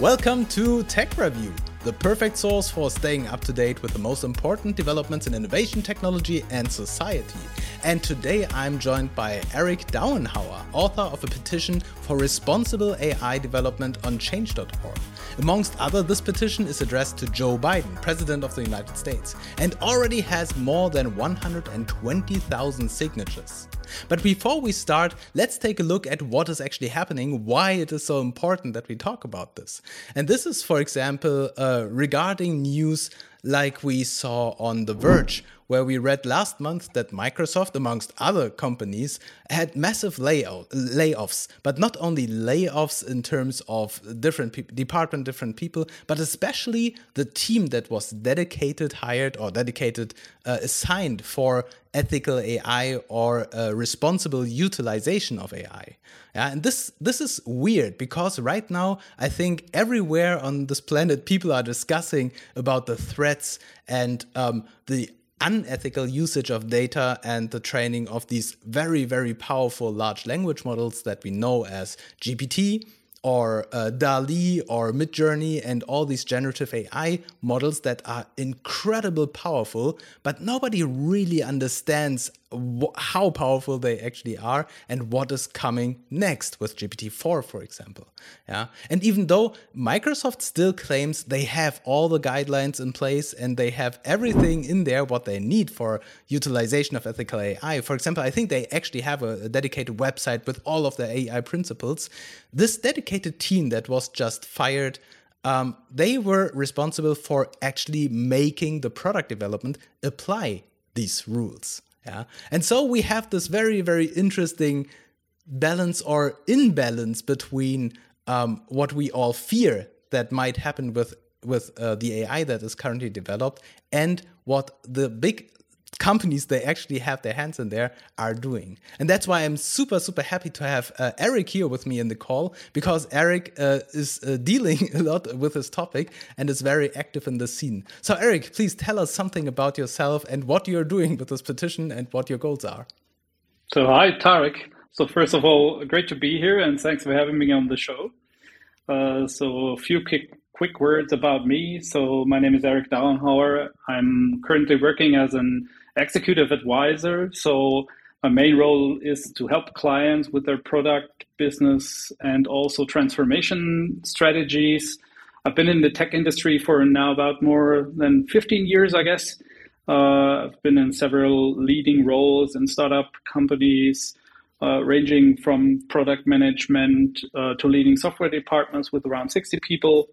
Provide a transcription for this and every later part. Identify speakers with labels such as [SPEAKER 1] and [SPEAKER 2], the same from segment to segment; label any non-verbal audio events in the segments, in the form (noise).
[SPEAKER 1] Welcome to Tech Review, the perfect source for staying up to date with the most important developments in innovation, technology, and society. And today I'm joined by Eric Dauenhauer, author of a petition for responsible AI development on change.org. Amongst other, this petition is addressed to Joe Biden, President of the United States, and already has more than 120,000 signatures. But before we start, let's take a look at what is actually happening, why it is so important that we talk about this. And this is, for example, uh, regarding news like we saw on The Verge, where we read last month that Microsoft, amongst other companies, had massive layout, layoffs, but not only layoffs in terms of different pe- department, different people, but especially the team that was dedicated, hired, or dedicated, uh, assigned for ethical AI or uh, responsible utilization of AI. Yeah, and this this is weird because right now I think everywhere on this planet people are discussing about the threats and um, the unethical usage of data and the training of these very, very powerful large language models that we know as GPT or uh, DALL-E or Midjourney and all these generative AI models that are incredible powerful, but nobody really understands how powerful they actually are and what is coming next with GPT-4, for example. Yeah, and even though Microsoft still claims they have all the guidelines in place and they have everything in there what they need for utilization of ethical AI. For example, I think they actually have a, a dedicated website with all of the AI principles. This dedicated team that was just fired. Um, they were responsible for actually making the product development apply these rules. Yeah. And so we have this very, very interesting balance or imbalance between um, what we all fear that might happen with with uh, the AI that is currently developed and what the big companies they actually have their hands in there are doing. And that's why I'm super, super happy to have uh, Eric here with me in the call because Eric uh, is uh, dealing (laughs) a lot with this topic and is very active in the scene. So, Eric, please tell us something about yourself and what you're doing with this petition and what your goals are.
[SPEAKER 2] So, hi, Tarek. So, first of all, great to be here and thanks for having me on the show. Uh, so, a few quick quick words about me. So my name is Eric Dauenhauer. I'm currently working as an executive advisor. So my main role is to help clients with their product, business, and also transformation strategies. I've been in the tech industry for now about more than 15 years, I guess. Uh, I've been in several leading roles in startup companies, uh, ranging from product management uh, to leading software departments with around 60 people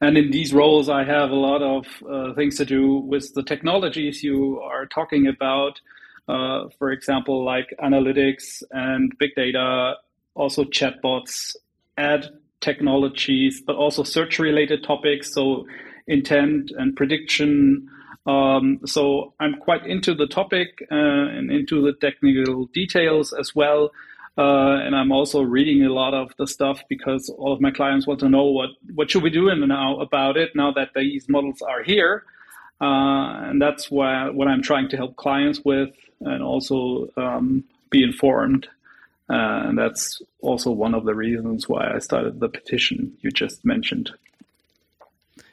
[SPEAKER 2] and in these roles, I have a lot of uh, things to do with the technologies you are talking about. Uh, for example, like analytics and big data, also chatbots, ad technologies, but also search related topics. So intent and prediction. Um, so I'm quite into the topic uh, and into the technical details as well. Uh, and I'm also reading a lot of the stuff because all of my clients want to know what what should we do now about it now that these models are here, uh, and that's why what I'm trying to help clients with, and also um, be informed. Uh, and that's also one of the reasons why I started the petition you just mentioned.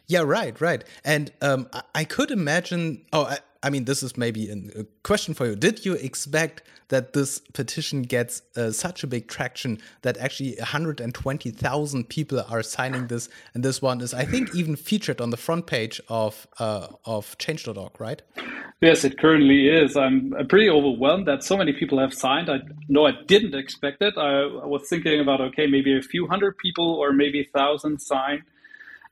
[SPEAKER 1] Yeah, right, right. And um, I could imagine. Oh, I, I mean, this is maybe a question for you. Did you expect that this petition gets uh, such a big traction that actually 120,000 people are signing this, and this one is, I think, even featured on the front page of uh, of Change.org, right?
[SPEAKER 2] Yes, it currently is. I'm, pretty overwhelmed that so many people have signed. I know I didn't expect it. I, I was thinking about okay, maybe a few hundred people or maybe a thousand sign.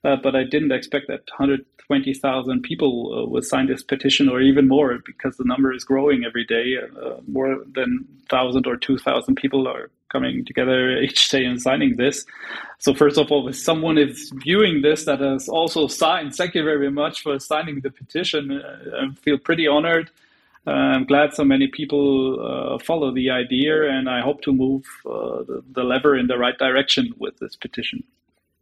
[SPEAKER 2] Uh, but I didn't expect that 120,000 people uh, would sign this petition or even more because the number is growing every day. Uh, more than 1,000 or 2,000 people are coming together each day and signing this. So, first of all, if someone is viewing this that has also signed, thank you very much for signing the petition. Uh, I feel pretty honored. Uh, I'm glad so many people uh, follow the idea, and I hope to move the, the lever in the right direction with this petition.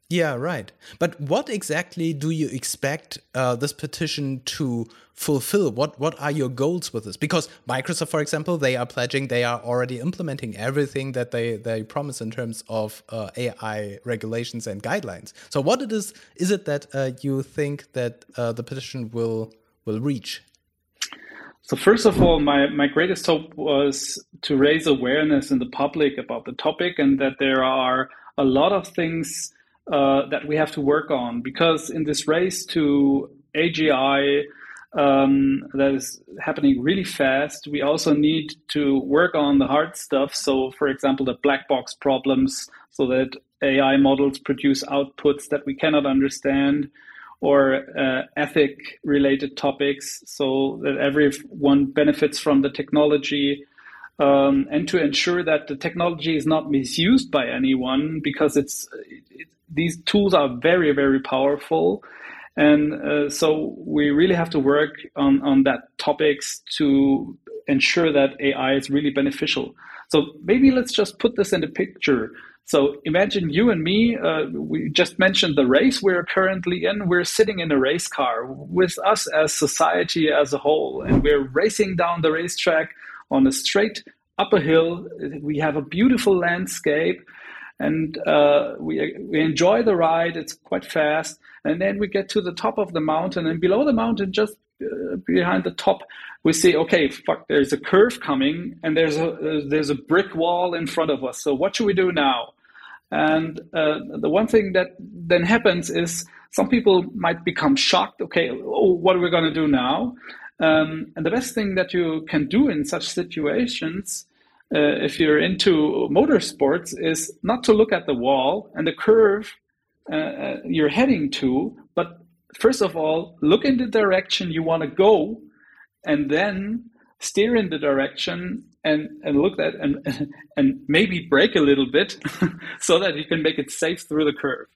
[SPEAKER 1] Yeah, right. But what exactly do you expect uh, this petition to fulfill? What what are your goals with this? Because Microsoft, for example, they are pledging they are already implementing everything that they they promise in terms of uh, AI regulations and guidelines. So, what it is is it that uh, you think that uh, the petition will will reach?
[SPEAKER 2] So first of all, my, my greatest hope was to raise awareness in the public about the topic and that there are a lot of things uh, that we have to work on because in this race to AGI um, that is happening really fast, we also need to work on the hard stuff. So, for example, the black box problems, so that AI models produce outputs that we cannot understand, or uh, ethic related topics, so that everyone benefits from the technology um, and to ensure that the technology is not misused by anyone because it's it, these tools are very very powerful. And uh, so we really have to work on, on that topics to ensure that ai is really beneficial. So maybe let's just put this in the picture. So imagine you and me uh, we just mentioned the race we're currently in. We're sitting in a race car with us as society as a whole and we're racing down the racetrack on a straight up a hill. We have a beautiful landscape and uh, we, we enjoy the ride. It's quite fast. And then we get to the top of the mountain, and below the mountain, just uh, behind the top, we see, okay, fuck, there's a curve coming, and there's a there's a brick wall in front of us. So what should we do now? And uh, the one thing that then happens is some people might become shocked. Okay, oh, what are we going to do now? Um, and the best thing that you can do in such situations, uh, if you're into motorsports, is not to look at the wall and the curve uh, uh, you're heading to, but first of all, look in the direction you want to go, and then steer in the direction and, and look at and (laughs) and maybe brake a little bit (laughs) so that you can make it safe through the curve.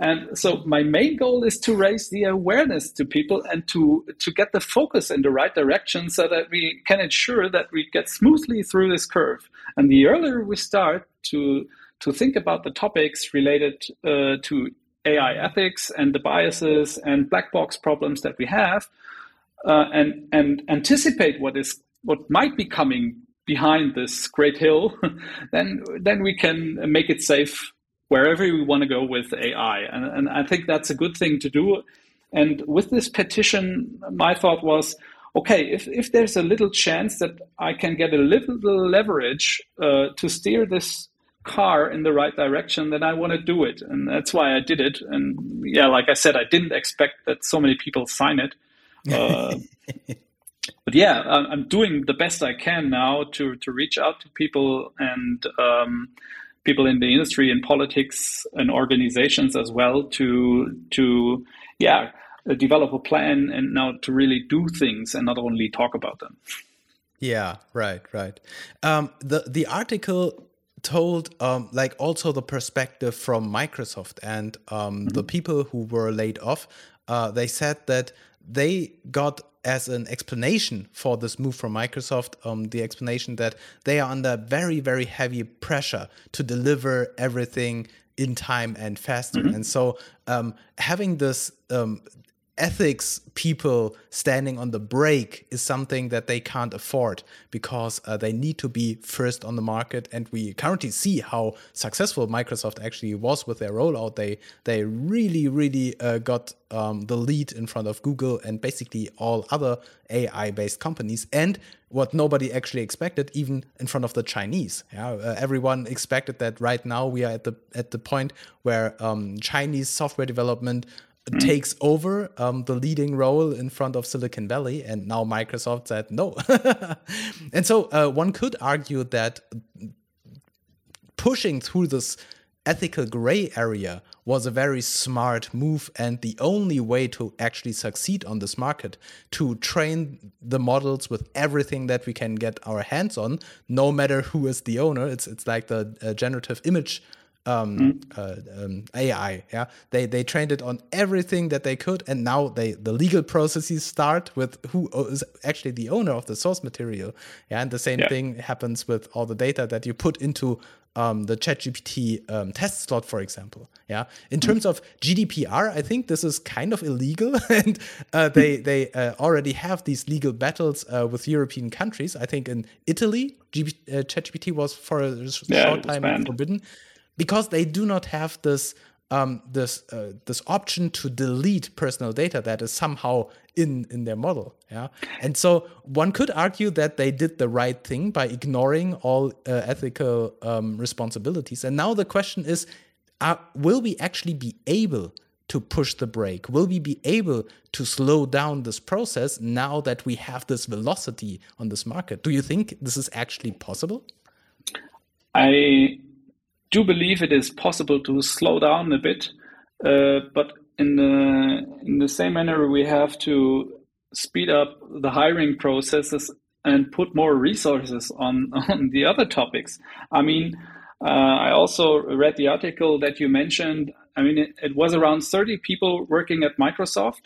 [SPEAKER 2] And so my main goal is to raise the awareness to people and to, to get the focus in the right direction so that we can ensure that we get smoothly through this curve. And the earlier we start to, to think about the topics related uh, to AI ethics and the biases and black box problems that we have, uh, and, and anticipate what is what might be coming behind this great hill, (laughs) then then we can make it safe wherever we want to go with AI. And, and I think that's a good thing to do. And with this petition, my thought was, okay, if, if there's a little chance that I can get a little leverage uh, to steer this car in the right direction, then I want to do it. And that's why I did it. And yeah, like I said, I didn't expect that so many people sign it. Uh, (laughs) but yeah, I'm doing the best I can now to, to reach out to people and um, people in the industry and politics and organizations as well to to yeah develop a plan and now to really do things and not only talk about them.
[SPEAKER 1] Yeah, right, right. Um, the the article told um, like also the perspective from Microsoft and um, mm -hmm. the people who were laid off. Uh, they said that they got as an explanation for this move from Microsoft, um, the explanation that they are under very, very heavy pressure to deliver everything in time and faster. Mm -hmm. And so um, having this um, ethics people standing on the brake is something that they can't afford because uh, they need to be first on the market. And we currently see how successful microsoft actually was with their rollout. They they really really uh, got um, the lead in front of google and basically all other ai based companies and what nobody actually expected even in front of the chinese. Yeah uh, everyone expected that right now we are at the at the point where um, chinese software development mm. takes over um, the leading role in front of Silicon Valley, and now Microsoft said no. (laughs) and so uh, one could argue that pushing through this ethical gray area was a very smart move and the only way to actually succeed on this market to train the models with everything that we can get our hands on no matter who is the owner it's it's like the uh, generative image um, mm. uh, um, AI. Yeah, they they trained it on everything that they could, and now they the legal processes start with who is actually the owner of the source material. Yeah, and the same yeah. thing happens with all the data that you put into um, the ChatGPT um, test slot, for example. Yeah, in mm. terms of GDPR, I think this is kind of illegal, (laughs) and uh, they they uh, already have these legal battles uh, with European countries. I think in Italy, uh, ChatGPT was for a yeah, short time forbidden because they do not have this um, this uh, this option to delete personal data that is somehow in in their model yeah? And so one could argue that they did the right thing by ignoring all uh, ethical um, responsibilities. And now the question is uh, will we actually be able to push the brake? Will we be able to slow down this process now that we have this velocity on this market? Do you think this is actually possible?
[SPEAKER 2] I do believe it is possible to slow down a bit, uh, but in the in the same manner, we have to speed up the hiring processes and put more resources on (laughs) on the other topics. I mean, uh, I also read the article that you mentioned. I mean, it, it was around 30 people working at Microsoft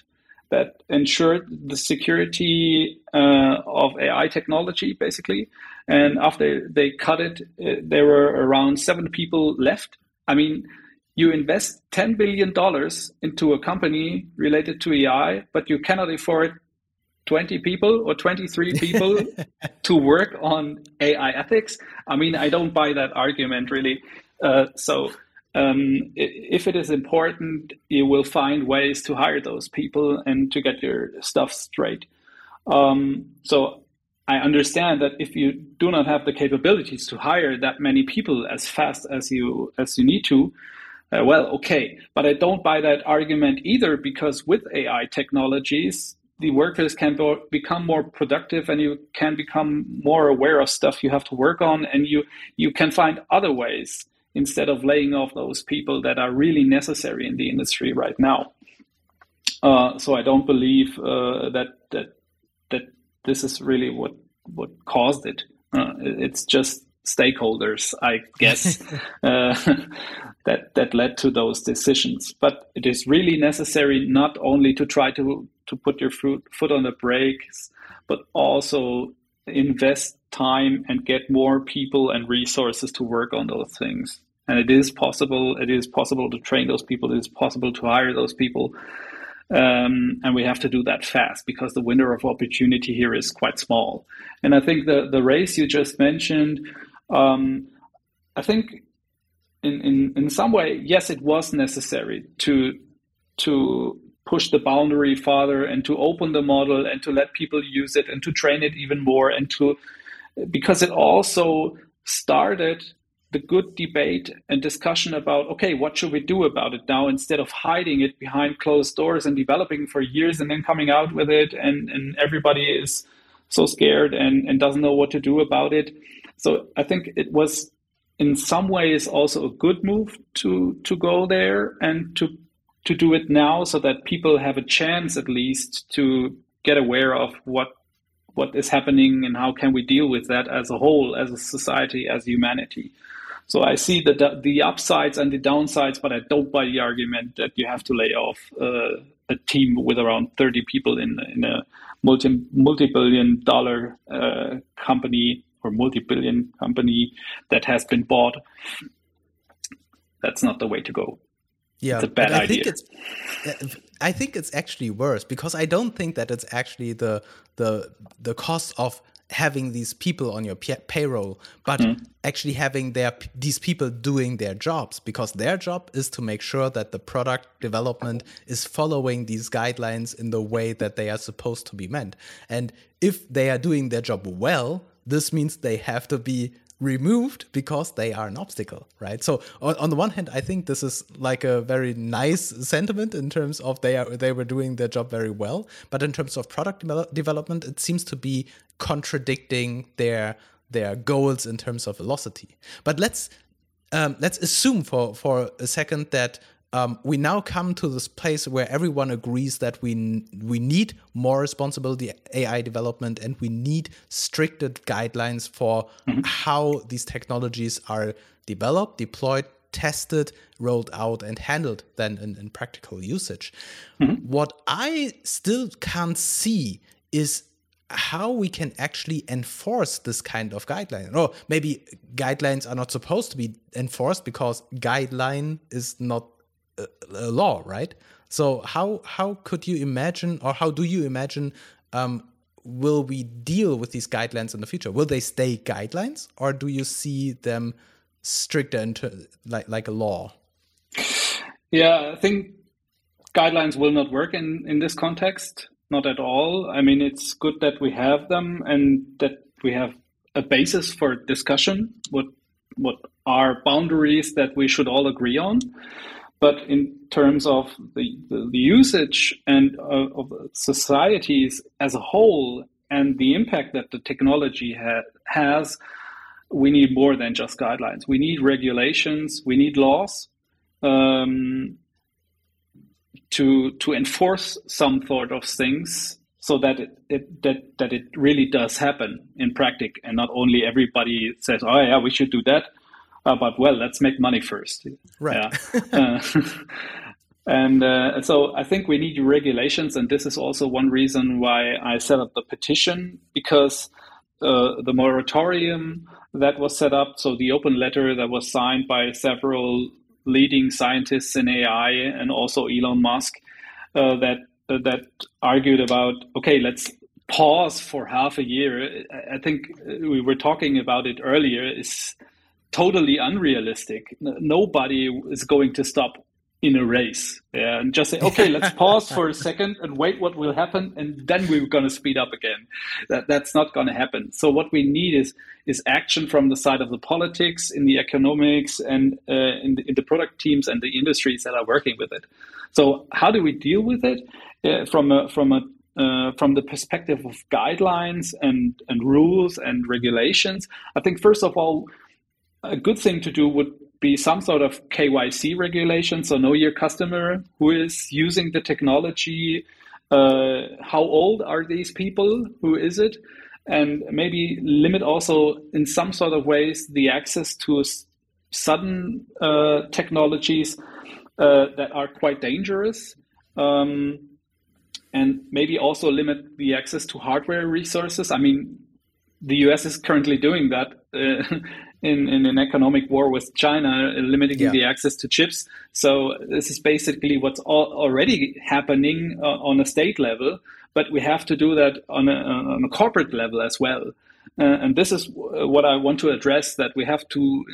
[SPEAKER 2] that ensured the security uh, of AI technology, basically. And after they cut it, uh, there were around seven people left. I mean, you invest $10 billion into a company related to AI, but you cannot afford 20 people or 23 (laughs) people to work on AI ethics. I mean, I don't buy that argument really. Uh, so, um, if it is important, you will find ways to hire those people and to get your stuff straight. Um, so I understand that if you do not have the capabilities to hire that many people as fast as you as you need to, uh, well, okay. But I don't buy that argument either because with AI technologies, the workers can be, become more productive and you can become more aware of stuff you have to work on, and you you can find other ways instead of laying off those people that are really necessary in the industry right now. Uh, so I don't believe uh, that that this is really what what caused it. Uh, it's just stakeholders, I guess, (laughs) uh, (laughs) that that led to those decisions. But it is really necessary not only to try to to put your foot foot on the brakes, but also invest time and get more people and resources to work on those things. And it is possible. It is possible to train those people. It is possible to hire those people. Um, and we have to do that fast because the window of opportunity here is quite small. And I think the, the race you just mentioned, um, I think in, in, in some way, yes, it was necessary to, to push the boundary farther and to open the model and to let people use it and to train it even more and to, because it also started the good debate and discussion about okay what should we do about it now instead of hiding it behind closed doors and developing for years and then coming out with it and, and everybody is so scared and, and doesn't know what to do about it. So i think it was in some ways also a good move to to go there and to to do it now so that people have a chance at least to get aware of what what is happening and how can we deal with that as a whole as a society as humanity so I see the the upsides and the downsides, but I don't buy the argument that you have to lay off uh, a team with around 30 people in in a multi multi billion dollar uh, company or multi billion company that has been bought. That's not the way to go.
[SPEAKER 1] Yeah,
[SPEAKER 2] it's a bad
[SPEAKER 1] I
[SPEAKER 2] idea.
[SPEAKER 1] Think it's, I think it's actually worse because I don't think that it's actually the the the cost of having these people on your payroll, but mm. actually having their these people doing their jobs because their job is to make sure that the product development is following these guidelines in the way that they are supposed to be meant. And if they are doing their job well, this means they have to be removed because they are an obstacle, right? So on, on, the one hand, I think this is like a very nice sentiment in terms of they are they were doing their job very well, but in terms of product development, it seems to be contradicting their their goals in terms of velocity. But let's um, let's assume for for a second that um, we now come to this place where everyone agrees that we we need more responsible AI development and we need stricter guidelines for mm-hmm. how these technologies are developed, deployed, tested, rolled out, and handled then in, in practical usage. Mm-hmm. What I still can't see is how we can actually enforce this kind of guideline. Or maybe guidelines are not supposed to be enforced because guideline is not a, a law, right? So how how could you imagine, or how do you imagine, um, will we deal with these guidelines in the future? Will they stay guidelines, or do you see them stricter into like like a law?
[SPEAKER 2] Yeah, I think guidelines will not work in in this context not at all. I mean, it's good that we have them and that we have a basis for discussion. What what are boundaries that we should all agree on? But in terms of the, the, the usage and uh, of societies as a whole and the impact that the technology ha has, we need more than just guidelines. We need regulations. We need laws. Um, to to enforce some sort of things so that it, it, that that it really does happen in practice and not only everybody says oh yeah we should do that uh, but well let's make money first
[SPEAKER 1] right
[SPEAKER 2] yeah. uh, (laughs) and uh, so i think we need regulations and this is also one reason why i set up the petition because uh, the moratorium that was set up so the open letter that was signed by several leading scientists in AI and also Elon Musk uh, that uh, that argued about okay, let's pause for half a year. I think we were talking about it earlier. Is totally unrealistic. Nobody is going to stop in a race yeah, and just say okay let's (laughs) pause for a second and wait what will happen and then we're going to speed up again. That, that's not going to happen. So what we need is is action from the side of the politics in the economics and uh, in, the, in, the, product teams and the industries that are working with it. So how do we deal with it? Uh, from a from a uh, from the perspective of guidelines and, and rules and regulations, I think first of all, a good thing to do would be some sort of KYC regulation, so know your customer, who is using the technology, uh, how old are these people, who is it, and maybe limit also in some sort of ways the access to sudden uh, technologies uh, that are quite dangerous. Um, and maybe also limit the access to hardware resources. I mean, the US is currently doing that uh, (laughs) in, in an economic war with China, limiting yeah. the access to chips. So this is basically what's already happening uh, on a state level, but we have to do that on a, on a corporate level as well. Uh, and this is what I want to address that we have to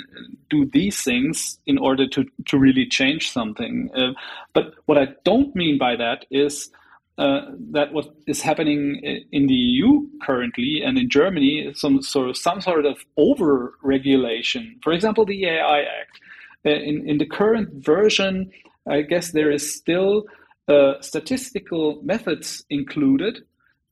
[SPEAKER 2] do these things in order to, to really change something. Uh, but what I don't mean by that is uh, that what is happening in the EU currently and in Germany some sort of some sort of over regulation. For example, the AI Act. Uh, in in the current version, I guess there is still uh, statistical methods included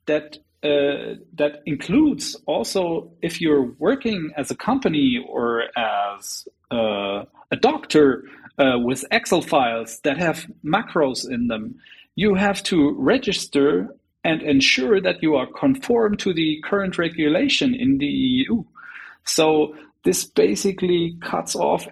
[SPEAKER 2] that uh, that includes also if you're working as a company or as uh, a doctor with Excel files that have macros in them you have to register and ensure that you are conform to the current regulation in the EU. So this basically cuts off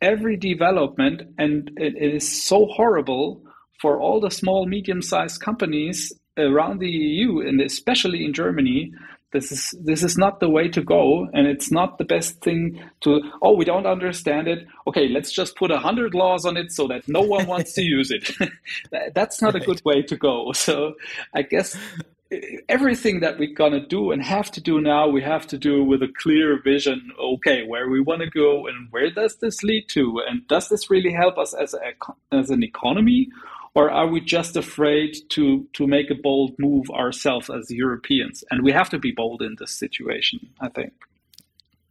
[SPEAKER 2] every development and it is so horrible for all the small medium sized companies around the EU and especially in Germany this is this is not the way to go and it's not the best thing to oh we don't understand it. Okay let's just put a hundred laws on it so that no one wants to use it. (laughs) That's not right. a good way to go. So i guess everything that we're going to do and have to do now we have to do with a clear vision. Okay where we want to go and where does this lead to? And does this really help us as a as an economy or are we just afraid to to make a bold move ourselves as Europeans? And we have to be bold in this situation, I think.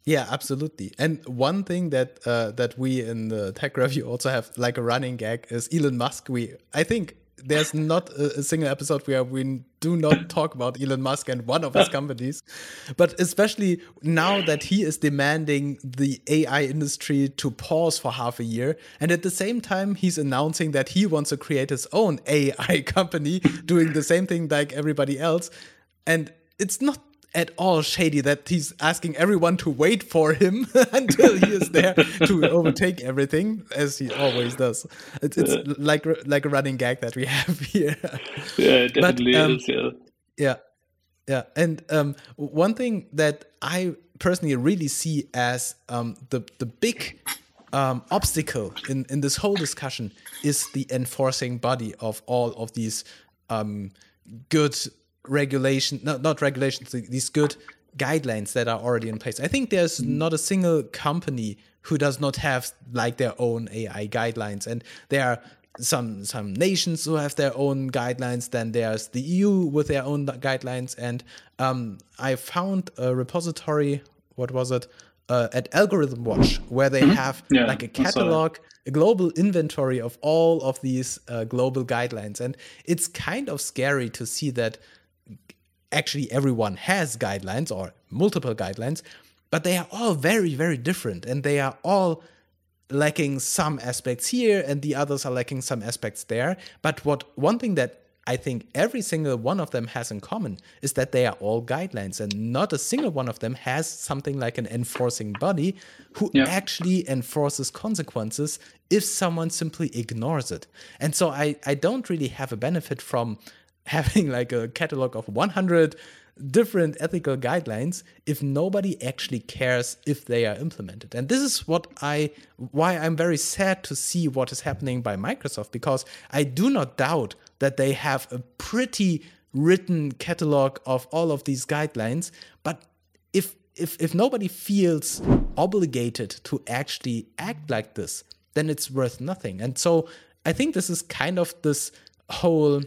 [SPEAKER 1] Yeah, absolutely. And one thing that uh, that we in the tech review also have like a running gag is Elon Musk. We I think there's not a, a, single episode where we do not talk about Elon Musk and one of his (laughs) companies. But especially now that he is demanding the AI industry to pause for half a year. And at the same time, he's announcing that he wants to create his own AI (laughs) company doing the same thing like everybody else. And it's not at all shady that he's asking everyone to wait for him (laughs) until he is there to (laughs) overtake everything, as he always does. It's, it's uh, like like a running gag that we (laughs) have here.
[SPEAKER 2] Yeah, definitely but, um, is. Yeah.
[SPEAKER 1] Yeah. Yeah, and um, one thing that I personally really see as um, the the big um, obstacle in in this whole discussion is the enforcing body of all of these um, good regulation, no, not regulations, these good guidelines that are already in place. I think there's mm-hmm. not a single company who does not have like their own AI guidelines, and there are some some nations who have their own guidelines. Then there's the EU with their own guidelines, and um, I found a repository. What was it? Uh, at Algorithm Watch, where they mm-hmm. have yeah, like a catalog, a global inventory of all of these uh, global guidelines, and it's kind of scary to see that actually everyone has guidelines or multiple guidelines, but they are all very, very different and they are all lacking some aspects here and the others are lacking some aspects there. But what one thing that I think every single one of them has in common is that they are all guidelines, and not a single one of them has something like an enforcing body who yeah. actually enforces consequences if someone simply ignores it. And so I, I don't really have a benefit from having like a catalog of 100 different ethical guidelines if nobody actually cares if they are implemented. And this is what i why i'm very sad to see what is happening by microsoft because i do not doubt that they have a pretty written catalog of all of these guidelines but if if if nobody feels obligated to actually act like this then it's worth nothing. And so i think this is kind of this whole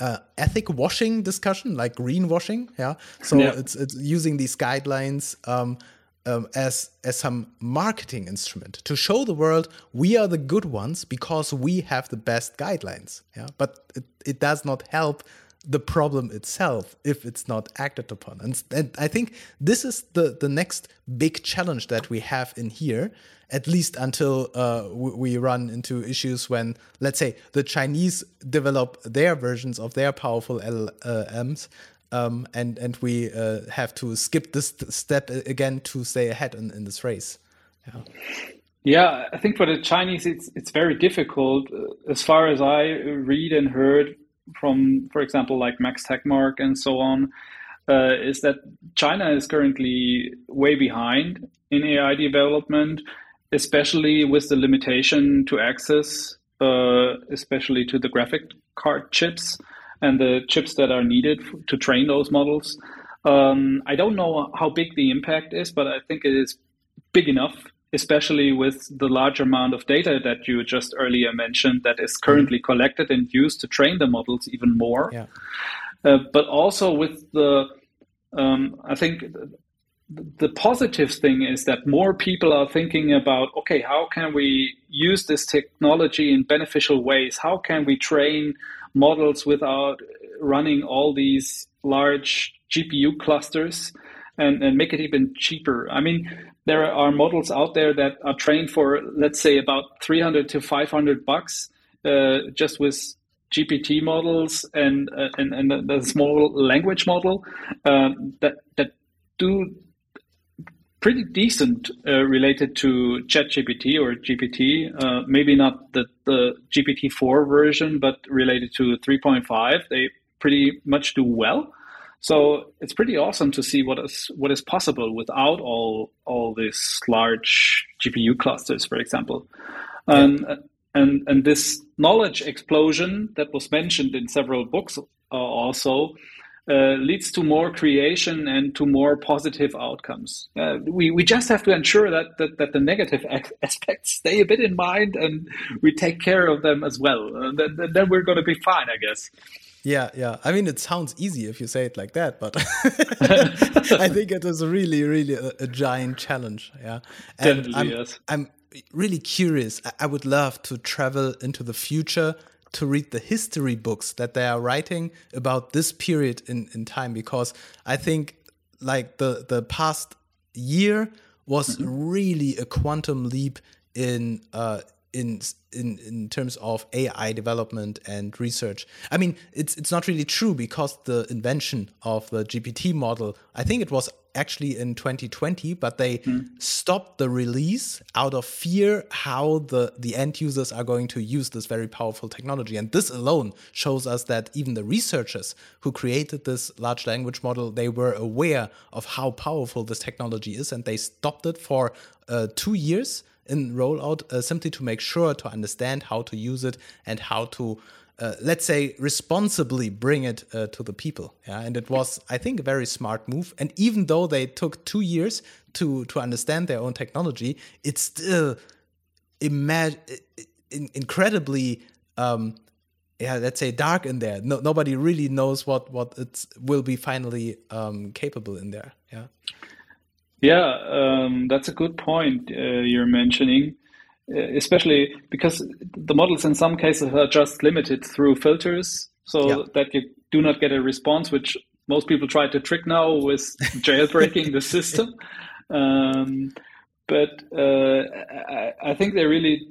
[SPEAKER 1] uh, ethic washing discussion, like greenwashing. Yeah, so yeah. it's it's using these guidelines um, um, as as some marketing instrument to show the world we are the good ones because we have the best guidelines. Yeah, but it, it does not help the problem itself if it's not acted upon. And, and I think this is the the next big challenge that we have in here at least until uh, we run into issues when, let's say, the Chinese develop their versions of their powerful LLMs. Um, and and we uh, have to skip this step again to stay ahead in, in this race.
[SPEAKER 2] Yeah. Yeah, I think for the Chinese, it's it's very difficult. As far as I read and heard from, for example, like Max Tegmark and so on, uh, is that China is currently way behind in AI development especially with the limitation to access, uh, especially to the graphic card chips and the chips that are needed to train those models. Um, I don't know how big the impact is, but I think it is big enough, especially with the large amount of data that you just earlier mentioned that is currently collected and used to train the models even more. Yeah. Uh, but also with the, um, I think the positive thing is that more people are thinking about okay how can we use this technology in beneficial ways how can we train models without running all these large gpu clusters and, and make it even cheaper i mean there are models out there that are trained for let's say about 300 to 500 bucks uh, just with gpt models and uh, and, and the small language model um, that that do pretty decent uh, related to ChatGPT or GPT. Uh, maybe not the, the GPT-4 version, but related to 3.5, they pretty much do well. So it's pretty awesome to see what is what is possible without all all these large GPU clusters, for example. Yeah. Um, and and this knowledge explosion that was mentioned in several books uh, also uh, leads to more creation and to more positive outcomes. Uh, we, we just have to ensure that, that, that the negative (laughs) aspects stay a bit in mind and we take care of them as well. Uh, then, then we're going to be fine, I guess.
[SPEAKER 1] Yeah, yeah. I mean, it sounds easy if you say it like that, but (laughs) (laughs) I think it is really, really a, a giant challenge. Yeah,
[SPEAKER 2] and Definitely,
[SPEAKER 1] I'm,
[SPEAKER 2] yes.
[SPEAKER 1] I'm really curious. I would love to travel into the future to read the history books that they are writing about this period in, in time because I think like the the past year was mm -hmm. really a quantum leap in uh, in in in terms of AI development and research. I mean, it's it's not really true because the invention of the GPT model, I think it was actually in 2020, but they mm. stopped the release out of fear how the the end users are going to use this very powerful technology. And this alone shows us that even the researchers who created this large language model, they were aware of how powerful this technology is, and they stopped it for uh, two years in rollout uh, simply to make sure to understand how to use it and how to uh, let's say responsibly bring it uh, to the people. Yeah and it was i think a very smart move. And even though they took 2 years to to understand their own technology it's still imag- incredibly um, yeah let's say dark in there. No, nobody really knows what what it will be finally um, capable in there. Yeah
[SPEAKER 2] yeah, um, that's a good point uh, you're mentioning, uh, especially because the models in some cases are just limited through filters, so yeah. that you do not get a response, which most people try to trick now with (laughs) jailbreaking the system. Um, but uh, I, I, think they really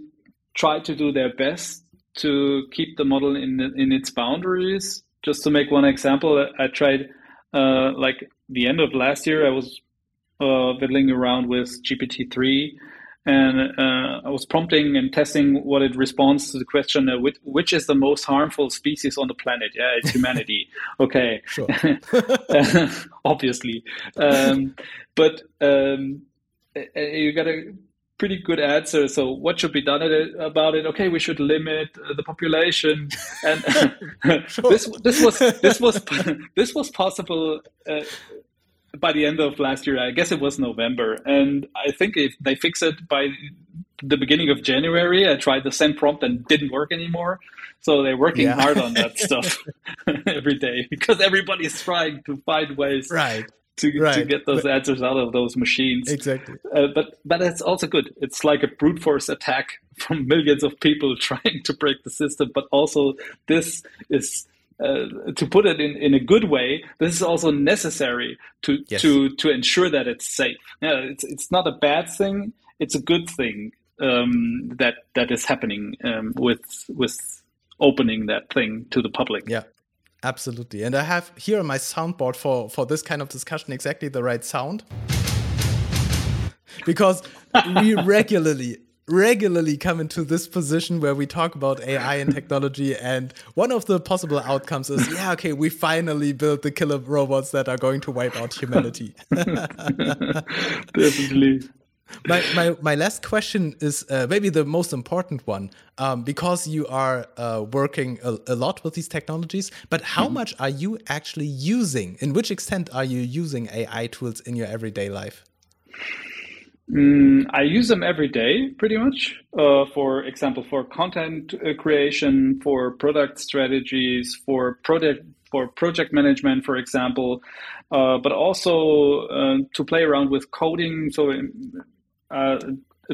[SPEAKER 2] try to do their best to keep the model in in its boundaries. Just to make one example, I tried uh, like the end of last year. I was uh, fiddling around with GPT-3 and uh, I was prompting and testing what it responds to the question uh, which, which, is the most harmful species on the planet? Yeah, it's humanity. (laughs) okay, (laughs) (laughs) obviously, um, but um, you got a pretty good answer. So, what should be done about it? Okay, we should limit the population, and this this was this was this was possible. By the end of last year. I guess it was November, and I think if they fix it by the beginning of January, I tried the same prompt and didn't work anymore. So they're working yeah. hard on that (laughs) stuff (laughs) every day because everybody's trying to find ways
[SPEAKER 1] right.
[SPEAKER 2] To, right. to get those but, answers out of those machines.
[SPEAKER 1] Exactly.
[SPEAKER 2] Uh, but but it's also good. It's like a brute force attack (laughs) from millions of people trying to break the system. But also this is uh, to put it in, in a good way, this is also necessary to yes. to to ensure that it's safe. Yeah, it's it's not a bad thing; it's a good thing um, that that is happening um, with with opening that thing to the public.
[SPEAKER 1] Yeah, absolutely. And I have here on my soundboard for for this kind of discussion exactly the right sound because we (laughs) regularly regularly come into this position where we talk about AI and technology, and one of the possible outcomes is, yeah, okay, we finally built the killer robots that are going to wipe out humanity. (laughs)
[SPEAKER 2] Definitely.
[SPEAKER 1] My, my, my last question is uh, maybe the most important one um, because you are uh, working a, a, lot with these technologies. But how mm. much are you actually using? In which extent are you using AI tools in your everyday life?
[SPEAKER 2] Mm, I use them every day, pretty much. Uh, for example, for content uh, creation, for product strategies, for project for project management, for example, uh, but also uh, to play around with coding. So uh,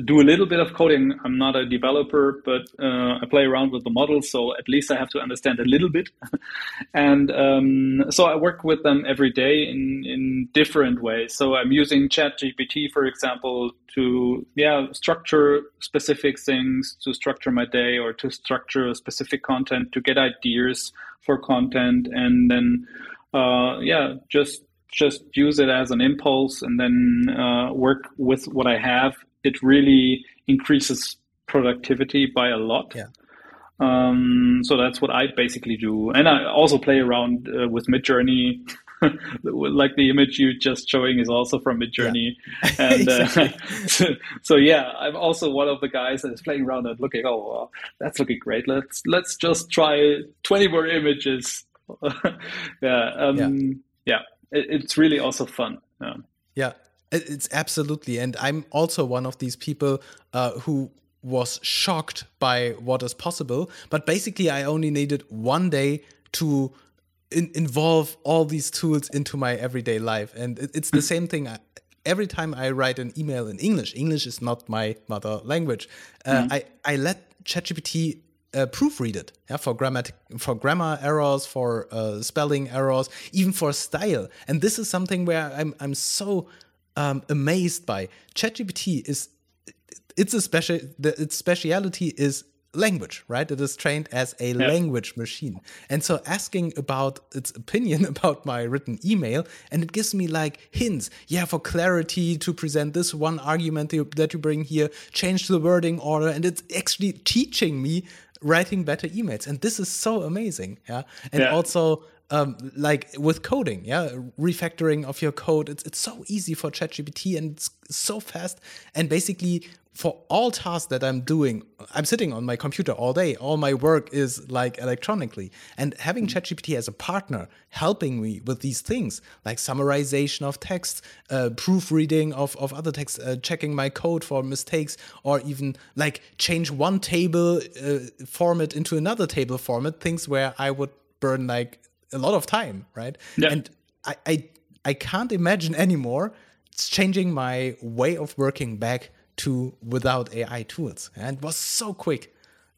[SPEAKER 2] do a little bit of coding. I'm not a developer, but uh, I play around with the models, so at least I have to understand a little bit. (laughs) and um, so I work with them every day in in different ways. So I'm using ChatGPT, for example, to yeah structure specific things, to structure my day, or to structure specific content, to get ideas for content, and then uh, yeah, just just use it as an impulse and then uh, work with what I have it really increases productivity by a lot.
[SPEAKER 1] Yeah.
[SPEAKER 2] Um, so that's what I basically do, and I also play around uh, with Midjourney. (laughs) like the image you just showing is also from Midjourney, yeah. (laughs) and uh, (laughs) so, so, yeah, I'm also one of the guys that is playing around and looking. Oh, that's looking great. Let's let's just try 20 more images. yeah, um, yeah, yeah. It, it's really also fun.
[SPEAKER 1] Yeah. yeah. It's absolutely, and I'm also one of these people uh, who was shocked by what is possible. But basically, I only needed one day to in involve all these tools into my everyday life, and it, it's the same thing. I, every time I write an email in English, English is not my mother language. Uh, mm -hmm. I I let ChatGPT uh, proofread it yeah, for grammar for grammar errors, for uh, spelling errors, even for style. And this is something where I'm I'm so um, amazed by. ChatGPT is it's a special. The, its speciality is language, right? It is trained as a yeah. language machine. And so asking about its opinion (laughs) about my written email, and it gives me like hints. Yeah, for clarity to present this one argument that you bring here, change the wording order. And it's actually teaching me writing better emails. And this is so amazing. Yeah. And yeah. also, um, like with coding, yeah, refactoring of your code. It's it's so easy for ChatGPT and it's so fast. And basically, for all tasks that I'm doing, I'm sitting on my computer all day. All my work is like electronically. And having mm-hmm. ChatGPT as a partner helping me with these things, like summarization of text, uh, proofreading of, of other text, uh, checking my code for mistakes, or even like change one table uh, format into another table format, things where I would burn like a lot of time, right? Yeah. And I, I, I can't imagine anymore it's changing my way of working back to without AI tools, and it was so quick.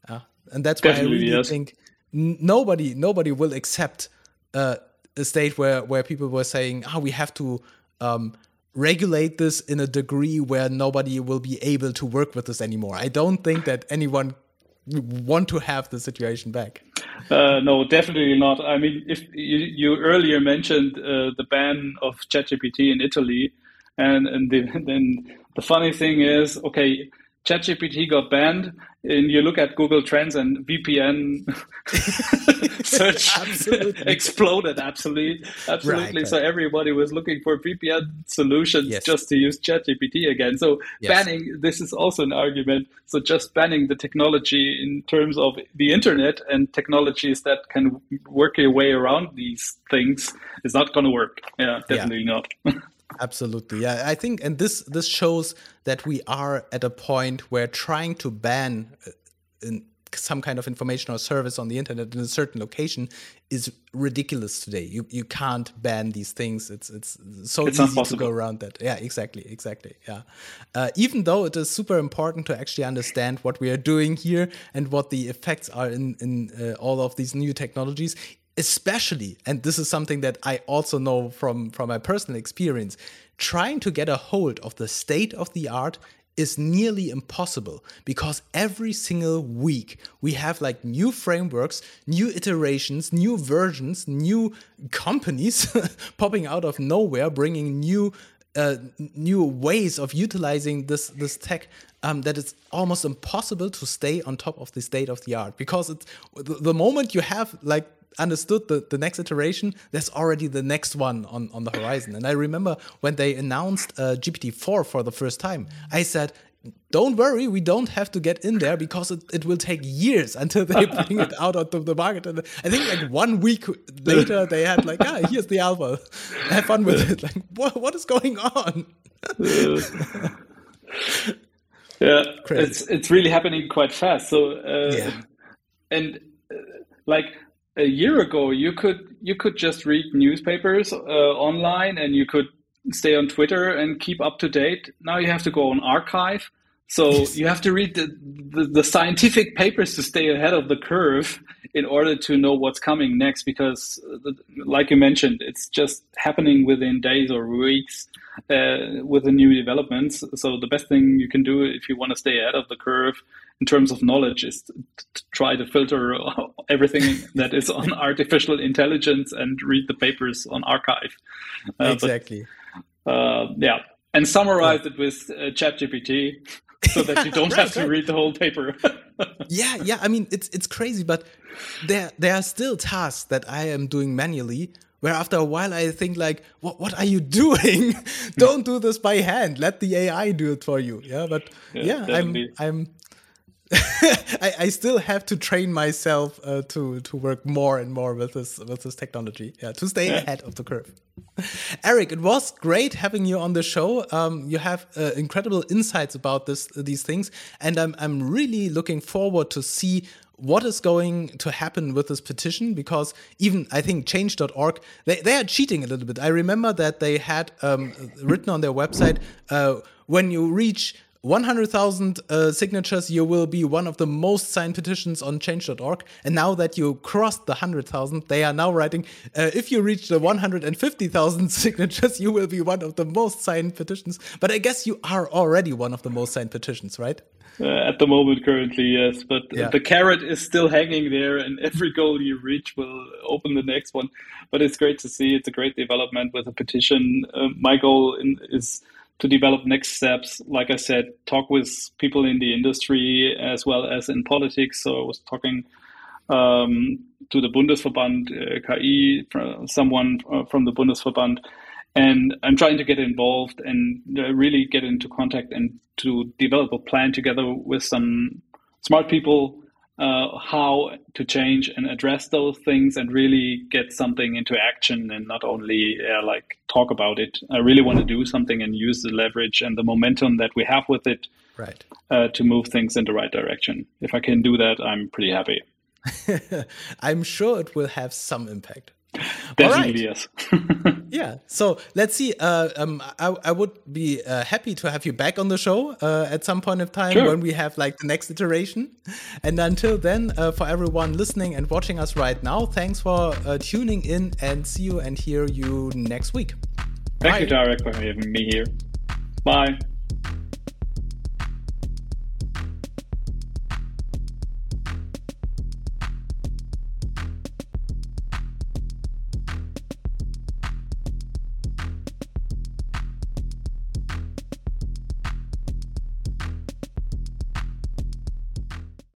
[SPEAKER 1] Uh, and that's why Definitely, I really yes. think nobody nobody will accept uh, a state where where people were saying, "Ah, oh, we have to." Um, regulate this in a degree where nobody will be able to work with this anymore. I don't think that anyone want to have the situation back.
[SPEAKER 2] Uh, no, definitely not. I mean, if you, you earlier mentioned uh, the ban of ChatGPT in Italy, and and (laughs) then the funny thing is, okay, ChatGPT got banned, and you look at Google Trends and VPN (laughs) search (laughs) absolutely. exploded. Absolutely, absolutely. Right, so everybody was looking for VPN solutions yes. just to use ChatGPT again. So yes. banning this is also an argument. So just banning the technology in terms of the internet and technologies that can work your way around these things is not going to work. Yeah, definitely yeah. not. (laughs)
[SPEAKER 1] Absolutely. Yeah, I think and this this shows that we are at a point where trying to ban uh, some kind of information or service on the internet in a certain location is ridiculous today. You you can't ban these things. It's it's so it's easy to go around that. Yeah, exactly, exactly. Yeah. Uh, even though it is super important to actually understand what we are doing here and what the effects are in in uh, all of these new technologies, especially and this is something that i also know from from my personal experience trying to get a hold of the state of the art is nearly impossible because every single week we have like new frameworks, new iterations, new versions, new companies (laughs) popping out of nowhere, bringing new uh, new ways of utilizing this this tech um, that it's almost impossible to stay on top of the state of the art because it's the, the moment you have like understood the, the next iteration, there's already the next one on, on the horizon. And I remember when they announced uh, GPT-4 for the first time, I said, don't worry, we don't have to get in there because it, it will take years (laughs) until they bring it out onto the market. And I think like one week later, they had like, ah, here's the alpha. Have fun with it. (laughs) Like, what, what is going on? (laughs)
[SPEAKER 2] yeah, Crazy. it's it's really happening quite fast. So, uh, yeah. and uh, like a year ago, you could you could just read newspapers uh, online and you could stay on Twitter and keep up to date. Now you have to go on arXiv. So (laughs) you have to read the, the, the, scientific papers to stay ahead of the curve in order to know what's coming next. Because, uh, like you mentioned, it's just happening within days or weeks uh, with the new developments. So the best thing you can do if you want to stay ahead of the curve in terms of knowledge is to, to try to filter (laughs) everything that is on (laughs) artificial intelligence and read the papers on arXiv.
[SPEAKER 1] Uh, exactly.
[SPEAKER 2] But, uh, yeah, and summarize yeah. it with uh, ChatGPT (laughs) so that you don't right, have to right. read the whole paper.
[SPEAKER 1] yeah, yeah. I mean, it's it's crazy, but there there are still tasks that I am doing manually. Where after a while I think like, what what are you doing? don't do this by hand. Let the AI do it for you. Yeah, but yeah, yeah I'm I'm (laughs) I, I, still have to train myself uh, to to work more and more with this with this technology, yeah, to stay yeah. ahead of the curve. Eric, it was great having you on the show. Um, you have uh, incredible insights about this these things, and I'm I'm really looking forward to see what is going to happen with this petition because even I think change.org they, they are cheating a little bit. I remember that they had um, written on their website uh, when you reach 100,000 uh, signatures, you will be one of the most signed petitions on change.org. And now that you crossed the 100,000, they are now writing uh, if you reach the 150,000 (laughs) signatures, you will be one of the most signed petitions. But I guess you are already one of the most signed petitions, right?
[SPEAKER 2] Uh, at the moment, currently, yes. But yeah. the carrot is still hanging there, and (laughs) every goal you reach will open the next one. But it's great to see. It's a great development with a petition. Uh, my goal in, is to develop next steps. Like I said, talk with people in the industry as well as in politics. So I was talking um, to the Bundesverband uh, KI, someone uh, from the Bundesverband, and I'm trying to get involved and uh, really get into contact and to develop a plan together with some smart people uh, how to change and address those things and really get something into action and not only uh, like talk about it. I really want to do something and use the leverage and the momentum that we have with it
[SPEAKER 1] right.
[SPEAKER 2] uh, to move things in the right direction. If I can do that, I'm pretty happy. (laughs)
[SPEAKER 1] I'm sure it will have some impact.
[SPEAKER 2] Definitely yes. (laughs)
[SPEAKER 1] yeah. So let's see. Uh, um, I, I would be uh, happy to have you back on the show uh, at some point of time sure. when we have like the next iteration. And until then, uh, for everyone listening and watching us right now, thanks for uh, tuning in and see you and hear you next week.
[SPEAKER 2] Thank Bye. you, Tarek, for having me here. Bye.